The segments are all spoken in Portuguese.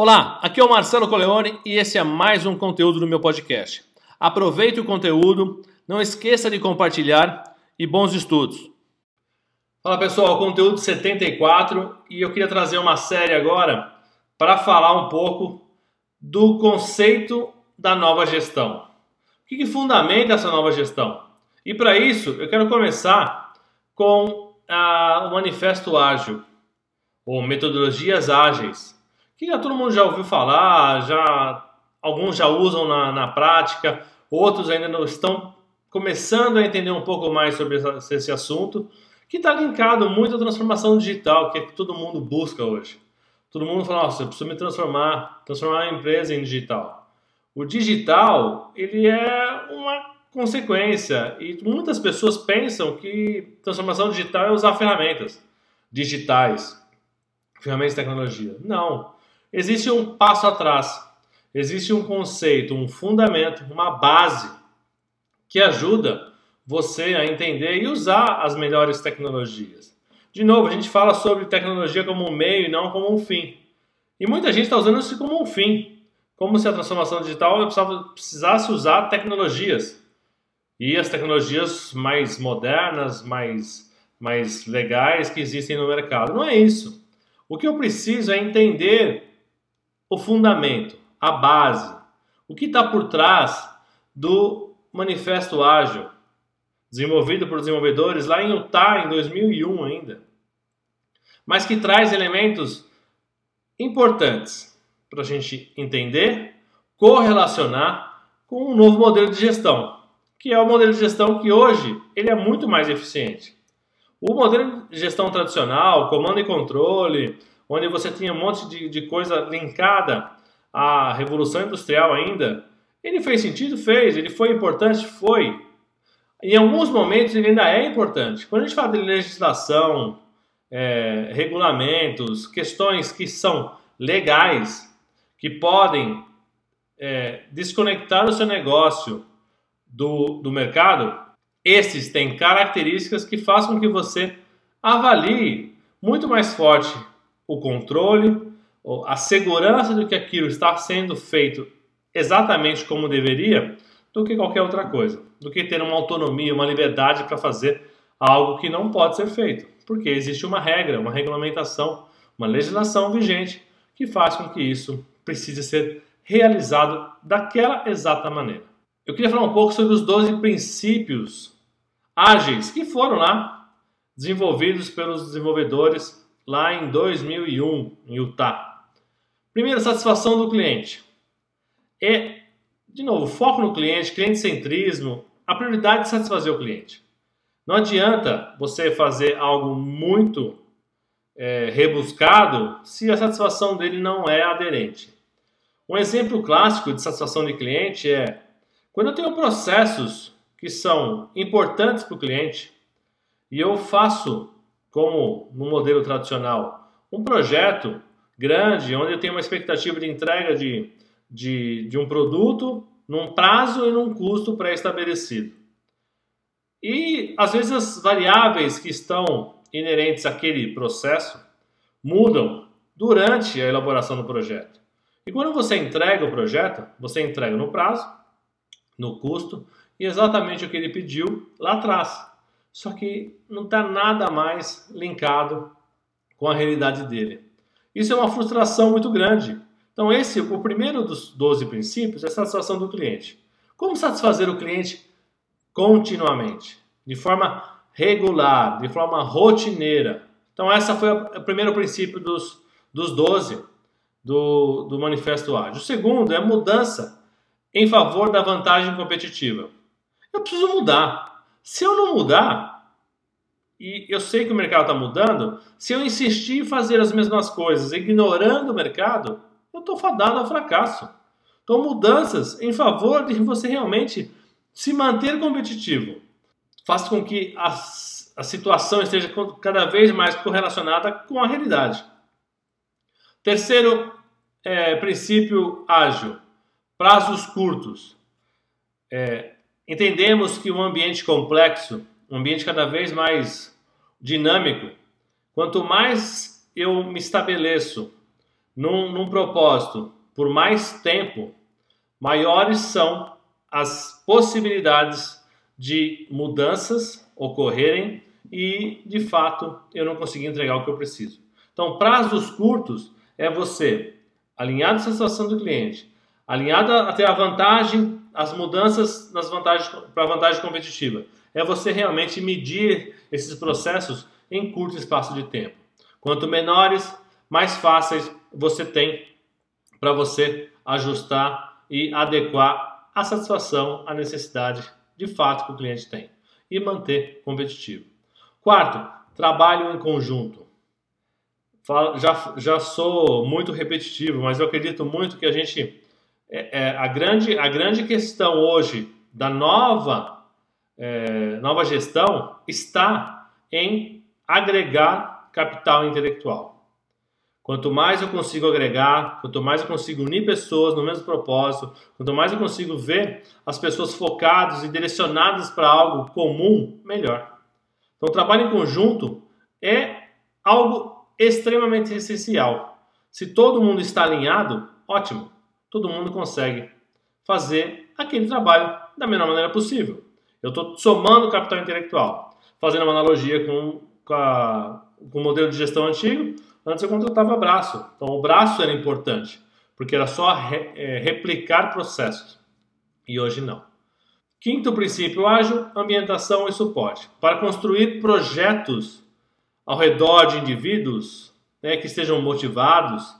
Olá, aqui é o Marcelo Coleone e esse é mais um conteúdo do meu podcast. Aproveite o conteúdo, não esqueça de compartilhar e bons estudos. Fala pessoal, conteúdo 74 e eu queria trazer uma série agora para falar um pouco do conceito da nova gestão. O que, que fundamenta essa nova gestão? E para isso eu quero começar com a, o Manifesto Ágil, ou Metodologias Ágeis que já todo mundo já ouviu falar, já alguns já usam na, na prática, outros ainda não estão começando a entender um pouco mais sobre esse, esse assunto, que está linkado muito à transformação digital que todo mundo busca hoje. Todo mundo fala, nossa, eu preciso me transformar, transformar a empresa em digital. O digital, ele é uma consequência e muitas pessoas pensam que transformação digital é usar ferramentas digitais, ferramentas de tecnologia. Não. Existe um passo atrás, existe um conceito, um fundamento, uma base que ajuda você a entender e usar as melhores tecnologias. De novo, a gente fala sobre tecnologia como um meio e não como um fim. E muita gente está usando isso como um fim, como se a transformação digital precisasse usar tecnologias. E as tecnologias mais modernas, mais, mais legais que existem no mercado. Não é isso. O que eu preciso é entender o fundamento, a base, o que está por trás do Manifesto Ágil, desenvolvido por desenvolvedores lá em Utah em 2001 ainda, mas que traz elementos importantes para a gente entender, correlacionar com um novo modelo de gestão, que é o modelo de gestão que hoje ele é muito mais eficiente. O modelo de gestão tradicional, comando e controle, onde você tinha um monte de, de coisa linkada à Revolução Industrial ainda, ele fez sentido? Fez. Ele foi importante? Foi. Em alguns momentos ele ainda é importante. Quando a gente fala de legislação, é, regulamentos, questões que são legais, que podem é, desconectar o seu negócio do, do mercado, esses têm características que façam que você avalie muito mais forte o controle, a segurança de que aquilo está sendo feito exatamente como deveria, do que qualquer outra coisa, do que ter uma autonomia, uma liberdade para fazer algo que não pode ser feito, porque existe uma regra, uma regulamentação, uma legislação vigente que faz com que isso precise ser realizado daquela exata maneira. Eu queria falar um pouco sobre os 12 princípios ágeis que foram lá desenvolvidos pelos desenvolvedores lá em 2001, em Utah. Primeiro, satisfação do cliente. É, de novo, foco no cliente, cliente-centrismo, a prioridade é satisfazer o cliente. Não adianta você fazer algo muito é, rebuscado se a satisfação dele não é aderente. Um exemplo clássico de satisfação de cliente é quando eu tenho processos que são importantes para o cliente e eu faço como no modelo tradicional, um projeto grande, onde eu tenho uma expectativa de entrega de, de, de um produto num prazo e num custo pré-estabelecido. E às vezes as variáveis que estão inerentes àquele processo mudam durante a elaboração do projeto. E quando você entrega o projeto, você entrega no prazo, no custo e exatamente o que ele pediu lá atrás só que não está nada mais linkado com a realidade dele. Isso é uma frustração muito grande. Então, esse, o primeiro dos 12 princípios é a satisfação do cliente. Como satisfazer o cliente continuamente, de forma regular, de forma rotineira? Então, essa foi o primeiro princípio dos, dos 12 do, do Manifesto Ágil. O segundo é mudança em favor da vantagem competitiva. Eu preciso mudar. Se eu não mudar, e eu sei que o mercado está mudando, se eu insistir em fazer as mesmas coisas, ignorando o mercado, eu estou fadado ao fracasso. Então, mudanças em favor de você realmente se manter competitivo. Faz com que a, a situação esteja cada vez mais correlacionada com a realidade. Terceiro é, princípio ágil: prazos curtos. É, Entendemos que um ambiente complexo, um ambiente cada vez mais dinâmico, quanto mais eu me estabeleço num, num propósito por mais tempo, maiores são as possibilidades de mudanças ocorrerem e, de fato, eu não consegui entregar o que eu preciso. Então, prazos curtos é você alinhado à satisfação do cliente, alinhado até a vantagem, as mudanças nas vantagens para a vantagem competitiva. É você realmente medir esses processos em curto espaço de tempo. Quanto menores, mais fáceis você tem para você ajustar e adequar a satisfação, a necessidade de fato que o cliente tem e manter competitivo. Quarto, trabalho em conjunto. Já, já sou muito repetitivo, mas eu acredito muito que a gente. É, é, a, grande, a grande questão hoje da nova, é, nova gestão está em agregar capital intelectual. Quanto mais eu consigo agregar, quanto mais eu consigo unir pessoas no mesmo propósito, quanto mais eu consigo ver as pessoas focadas e direcionadas para algo comum, melhor. Então, o trabalho em conjunto é algo extremamente essencial. Se todo mundo está alinhado, ótimo. Todo mundo consegue fazer aquele trabalho da melhor maneira possível. Eu estou somando capital intelectual, fazendo uma analogia com, com, a, com o modelo de gestão antigo Antes eu contratava braço. Então o braço era importante, porque era só re, é, replicar processos. E hoje não. Quinto princípio ágil, ambientação e suporte. Para construir projetos ao redor de indivíduos né, que estejam motivados,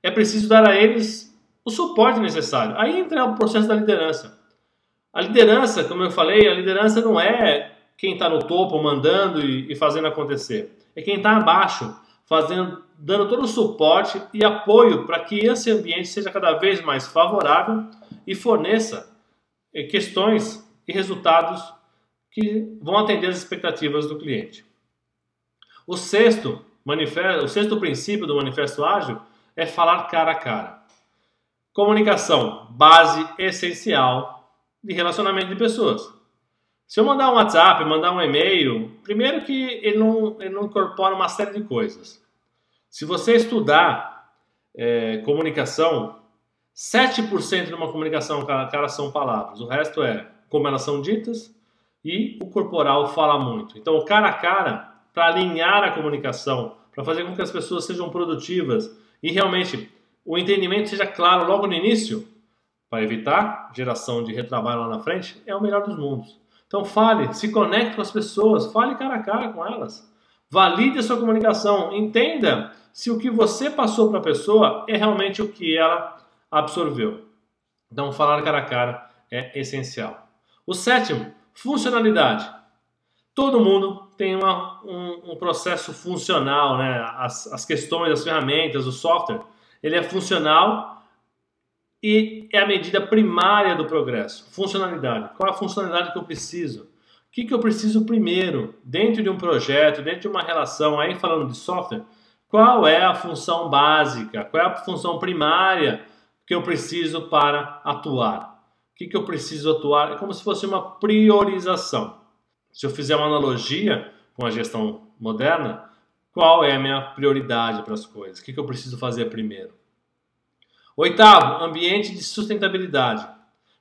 é preciso dar a eles o suporte necessário. Aí entra o processo da liderança. A liderança, como eu falei, a liderança não é quem está no topo mandando e, e fazendo acontecer. É quem está abaixo, fazendo dando todo o suporte e apoio para que esse ambiente seja cada vez mais favorável e forneça eh, questões e resultados que vão atender as expectativas do cliente. O sexto, manifesto, o sexto princípio do Manifesto Ágil é falar cara a cara. Comunicação, base essencial de relacionamento de pessoas. Se eu mandar um WhatsApp, mandar um e-mail, primeiro que ele não, ele não incorpora uma série de coisas. Se você estudar é, comunicação, 7% de uma comunicação, cara, são palavras. O resto é como elas são ditas e o corporal fala muito. Então, o cara a cara, para alinhar a comunicação, para fazer com que as pessoas sejam produtivas e realmente o entendimento seja claro logo no início, para evitar geração de retrabalho lá na frente, é o melhor dos mundos. Então, fale, se conecte com as pessoas, fale cara a cara com elas. Valide a sua comunicação, entenda se o que você passou para a pessoa é realmente o que ela absorveu. Então, falar cara a cara é essencial. O sétimo, funcionalidade. Todo mundo tem uma, um, um, processo funcional, né? As, as questões, as ferramentas, o software, ele é funcional e é a medida primária do progresso. Funcionalidade. Qual a funcionalidade que eu preciso? O que, que eu preciso primeiro dentro de um projeto, dentro de uma relação? Aí falando de software, qual é a função básica? Qual é a função primária que eu preciso para atuar? O que, que eu preciso atuar? É como se fosse uma priorização. Se eu fizer uma analogia com a gestão moderna, qual é a minha prioridade para as coisas? O que, eu preciso fazer primeiro? Oitavo, ambiente de sustentabilidade.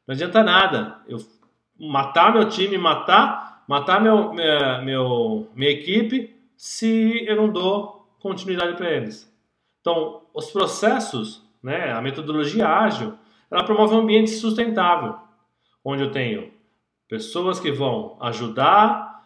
Não adianta nada eu matar meu time, matar, matar meu, minha, meu, minha equipe, se eu não dou continuidade para eles. Então, os processos, né, a metodologia ágil, ela promove um ambiente sustentável, onde eu tenho pessoas que vão ajudar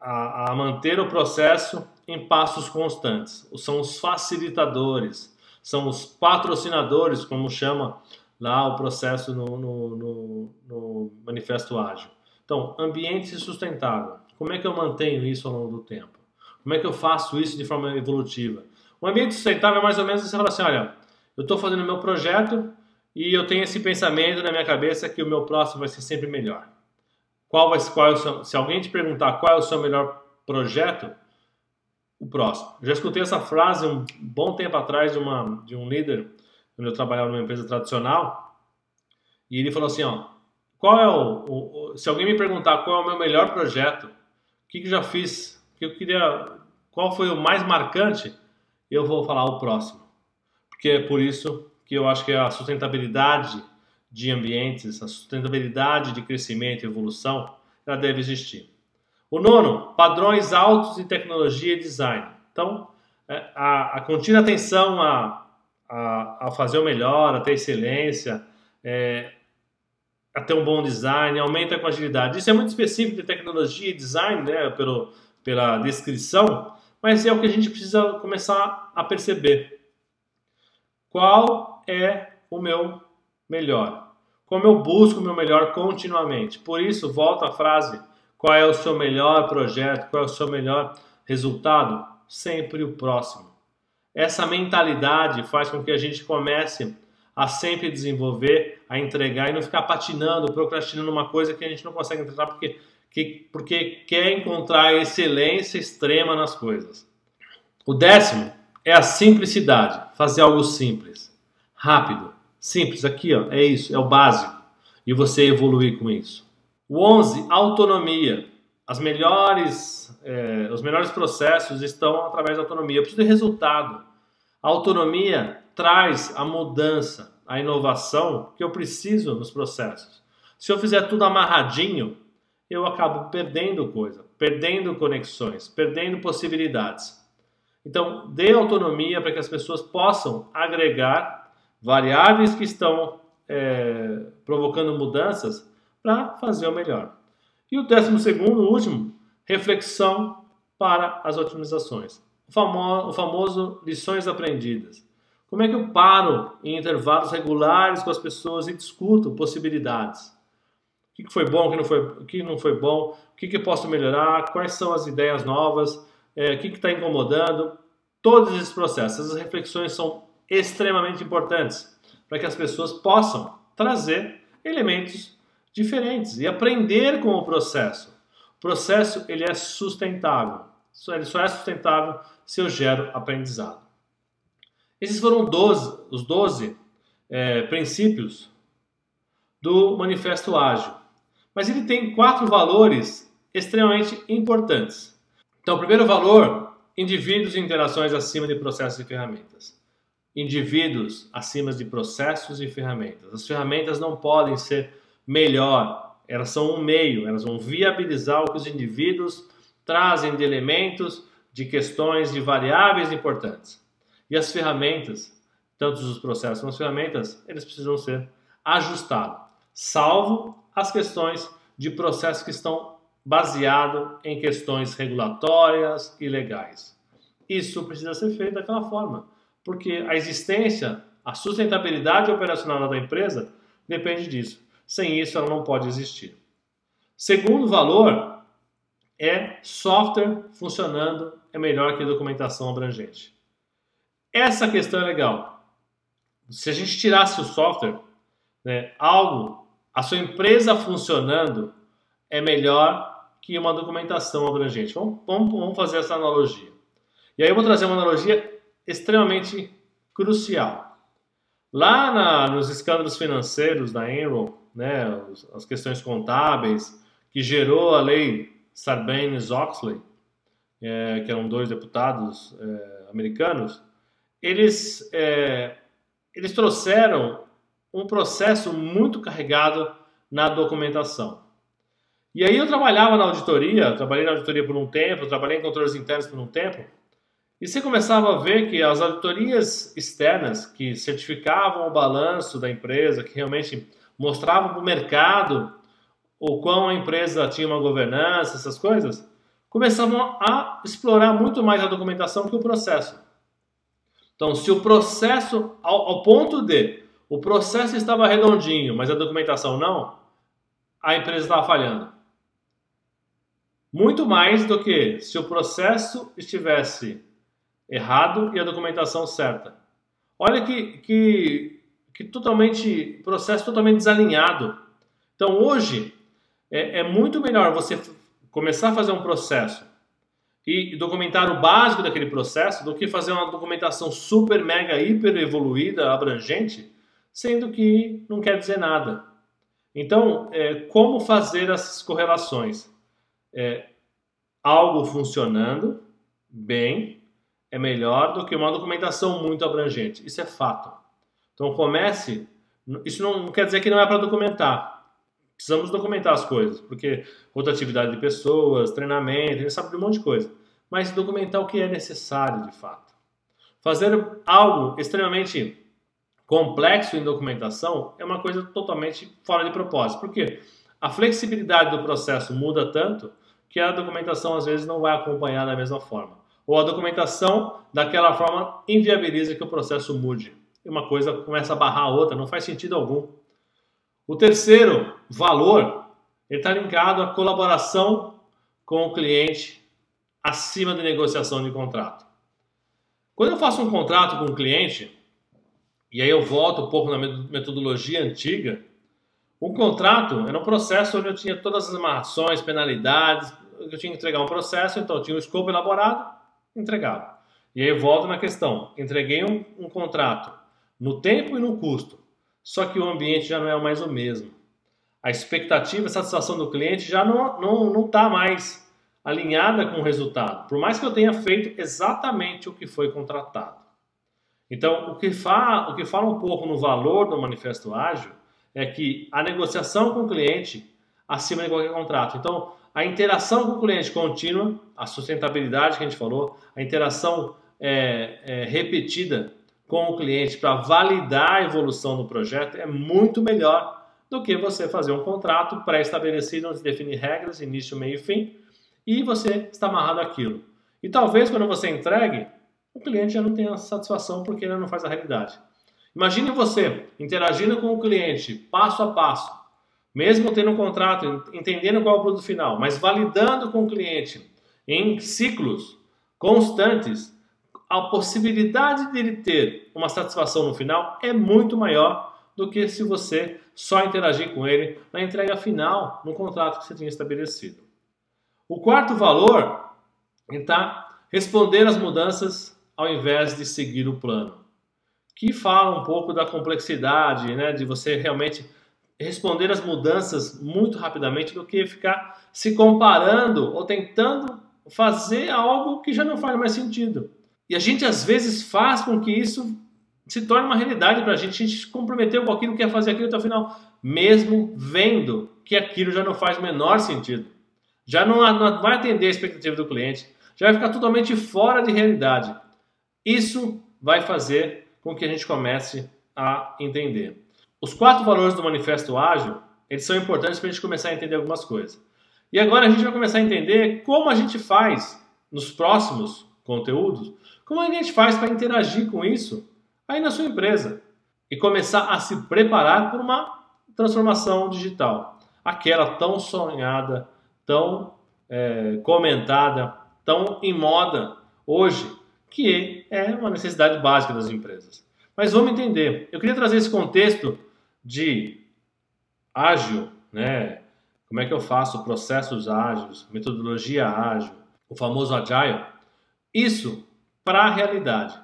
a, a manter o processo em passos constantes. São os facilitadores, são os patrocinadores, como chama lá o processo no, no, no, no Manifesto Ágil. Então, ambiente sustentável. Como é que eu mantenho isso ao longo do tempo? Como é que eu faço isso de forma evolutiva? O ambiente sustentável é mais ou menos você fala assim, olha, eu estou fazendo meu projeto e eu tenho esse pensamento na minha cabeça que o meu próximo vai ser sempre melhor. Qual vai qual é seu, se alguém te perguntar qual é o seu melhor projeto, o próximo. Já escutei essa frase um bom tempo atrás de, uma, de um líder quando eu trabalhava numa empresa tradicional e ele falou assim, ó, qual é o, o, o se alguém me perguntar qual é o meu melhor projeto, o que, que já fiz que eu queria. Qual foi o mais marcante? Eu vou falar o próximo. porque é por isso que eu acho que a sustentabilidade de ambientes, a sustentabilidade de crescimento e evolução, ela deve existir. O nono, padrões altos de tecnologia e design. Então, é, a, a contínua atenção a, a, a, fazer o melhor, a ter excelência, é, a ter um bom design, aumenta com agilidade. Isso é muito específico de tecnologia e design, né, pelo, pela descrição, mas é o que a gente precisa começar a perceber. Qual é o meu melhor? Como eu busco o meu melhor continuamente? Por isso, volta a frase qual é o seu melhor projeto? Qual é o seu melhor resultado? Sempre o próximo. Essa mentalidade faz com que a gente comece a sempre desenvolver, a entregar e não ficar patinando, procrastinando uma coisa que a gente não consegue entregar porque, que, porque quer encontrar excelência extrema nas coisas. O décimo é a simplicidade, fazer algo simples, rápido, simples. Aqui, ó, é isso, é o básico. E você evoluir com isso. O 11, autonomia. As melhores, é, os melhores processos estão através da autonomia. Eu preciso de resultado. A autonomia traz a mudança, a inovação que eu preciso nos processos. Se eu fizer tudo amarradinho, eu acabo perdendo coisa, perdendo conexões, perdendo possibilidades. Então, dê autonomia para que as pessoas possam agregar variáveis que estão é, provocando mudanças para fazer o melhor. E o décimo segundo, último, reflexão para as otimizações. O famoso, o famoso lições aprendidas. Como é que eu paro em intervalos regulares com as pessoas e discuto possibilidades? O que foi bom, o que não foi, o que não foi bom, o que, que eu posso melhorar, quais são as ideias novas, é, o que está incomodando. Todos esses processos, essas reflexões são extremamente importantes para que as pessoas possam trazer elementos diferentes e aprender com o processo. O processo ele é sustentável. Ele só é sustentável se eu gero aprendizado. Esses foram 12, os 12 é, princípios do Manifesto Ágil. Mas ele tem quatro valores extremamente importantes. Então, o primeiro valor, indivíduos e interações acima de processos e ferramentas. Indivíduos acima de processos e ferramentas. As ferramentas não podem ser melhor. Elas são um meio, elas vão viabilizar o que os indivíduos trazem de elementos, de questões, de variáveis importantes. E as ferramentas, tanto os processos como as ferramentas, eles precisam ser ajustados, salvo as questões de processos que estão baseados em questões regulatórias e legais. Isso precisa ser feito daquela forma, porque a existência, a sustentabilidade operacional da empresa depende disso. Sem isso, ela não pode existir. Segundo valor é software funcionando é melhor que documentação abrangente. Essa questão é legal. Se a gente tirasse o software, né, algo, a sua empresa funcionando é melhor que uma documentação abrangente. Vamos, vamos, vamos fazer essa analogia. E aí eu vou trazer uma analogia extremamente crucial. Lá na, nos escândalos financeiros da Enron, né, as questões contábeis, que gerou a lei Sarbanes-Oxley, é, que eram dois deputados é, americanos, eles, é, eles trouxeram um processo muito carregado na documentação. E aí eu trabalhava na auditoria, trabalhei na auditoria por um tempo, trabalhei em controles internos por um tempo, e você começava a ver que as auditorias externas que certificavam o balanço da empresa, que realmente mostrava para o mercado o quão a empresa tinha uma governança, essas coisas, começavam a explorar muito mais a documentação que o processo. Então, se o processo, ao, ao ponto de o processo estava redondinho, mas a documentação não, a empresa estava falhando. Muito mais do que se o processo estivesse errado e a documentação certa. Olha que, que que totalmente processo totalmente desalinhado. Então hoje é, é muito melhor você começar a fazer um processo e documentar o básico daquele processo do que fazer uma documentação super, mega, hiper evoluída, abrangente, sendo que não quer dizer nada. Então, é, como fazer essas correlações? É, algo funcionando bem é melhor do que uma documentação muito abrangente. Isso é fato. Então comece. Isso não quer dizer que não é para documentar. Precisamos documentar as coisas, porque rotatividade de pessoas, treinamento, a sabe de um monte de coisa. Mas documentar o que é necessário de fato. Fazer algo extremamente complexo em documentação é uma coisa totalmente fora de propósito. Por quê? A flexibilidade do processo muda tanto que a documentação às vezes não vai acompanhar da mesma forma. Ou a documentação daquela forma inviabiliza que o processo mude. E uma coisa começa a barrar a outra, não faz sentido algum. O terceiro valor está linkado à colaboração com o cliente acima da negociação de contrato. Quando eu faço um contrato com um cliente, e aí eu volto um pouco na metodologia antiga, um contrato era um processo onde eu tinha todas as amarrações, penalidades, eu tinha que entregar um processo, então eu tinha um escopo elaborado, entregava. E aí eu volto na questão, entreguei um, um contrato no tempo e no custo, só que o ambiente já não é mais o mesmo. A expectativa, a satisfação do cliente já não está não, não tá mais alinhada com o resultado, por mais que eu tenha feito exatamente o que foi contratado. Então, o que, fa, o que fala um pouco no valor do manifesto ágil é que a negociação com o cliente acima de qualquer contrato. Então, a interação com o cliente contínua, a sustentabilidade que a gente falou, a interação é, é, repetida com o cliente para validar a evolução do projeto é muito melhor do que você fazer um contrato pré-estabelecido onde define regras, início, meio e fim, e você está amarrado àquilo. E talvez quando você entregue, o cliente já não tenha satisfação porque ele não faz a realidade. Imagine você interagindo com o cliente passo a passo, mesmo tendo um contrato, entendendo qual é o produto final, mas validando com o cliente em ciclos constantes, a possibilidade de ele ter uma satisfação no final é muito maior do que se você só interagir com ele na entrega final, no contrato que você tinha estabelecido. O quarto valor está responder às mudanças ao invés de seguir o plano. Que fala um pouco da complexidade, né, de você realmente responder às mudanças muito rapidamente do que ficar se comparando ou tentando fazer algo que já não faz mais sentido. E a gente às vezes faz com que isso se torne uma realidade para a gente. A gente se comprometeu com aquilo, quer fazer aquilo até o final, mesmo vendo que aquilo já não faz o menor sentido. Já não, não vai atender a expectativa do cliente, já vai ficar totalmente fora de realidade. Isso vai fazer com que a gente comece a entender. Os quatro valores do Manifesto Ágil, eles são importantes para a gente começar a entender algumas coisas. E agora a gente vai começar a entender como a gente faz nos próximos conteúdos, como a gente faz para interagir com isso aí na sua empresa e começar a se preparar para uma transformação digital, aquela tão sonhada, tão é, comentada, tão em moda hoje, que é uma necessidade básica das empresas. Mas vamos entender. Eu queria trazer esse contexto de ágil, né? Como é que eu faço processos ágeis, metodologia ágil, o famoso agile? Isso para a realidade.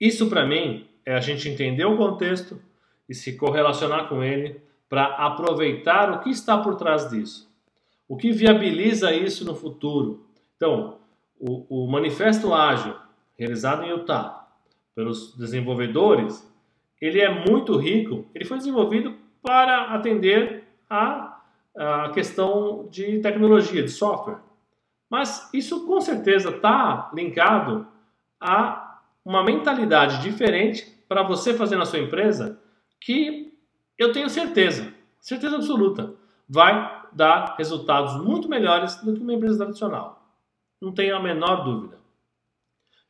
Isso para mim é a gente entender o contexto e se correlacionar com ele para aproveitar o que está por trás disso. O que viabiliza isso no futuro? Então, o, o manifesto ágil realizado em Utah pelos desenvolvedores, ele é muito rico. Ele foi desenvolvido para atender a, a questão de tecnologia, de software. Mas isso com certeza está linkado a uma mentalidade diferente para você fazer na sua empresa que eu tenho certeza, certeza absoluta, vai dar resultados muito melhores do que uma empresa tradicional. Não tenho a menor dúvida.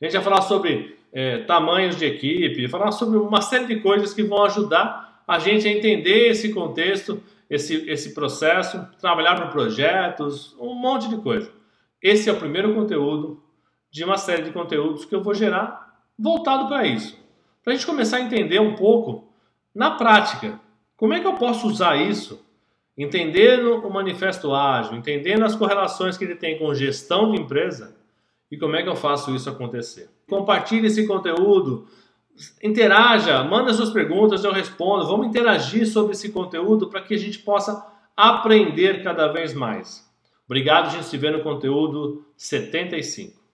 A gente vai falar sobre é, tamanhos de equipe, falar sobre uma série de coisas que vão ajudar a gente a entender esse contexto, esse, esse processo, trabalhar por projetos, um monte de coisa. Esse é o primeiro conteúdo de uma série de conteúdos que eu vou gerar voltado para isso. Para a gente começar a entender um pouco na prática como é que eu posso usar isso, entendendo o manifesto ágil, entendendo as correlações que ele tem com gestão de empresa e como é que eu faço isso acontecer? Compartilhe esse conteúdo, interaja, manda suas perguntas, eu respondo. Vamos interagir sobre esse conteúdo para que a gente possa aprender cada vez mais. Obrigado, a gente se vê no conteúdo 75.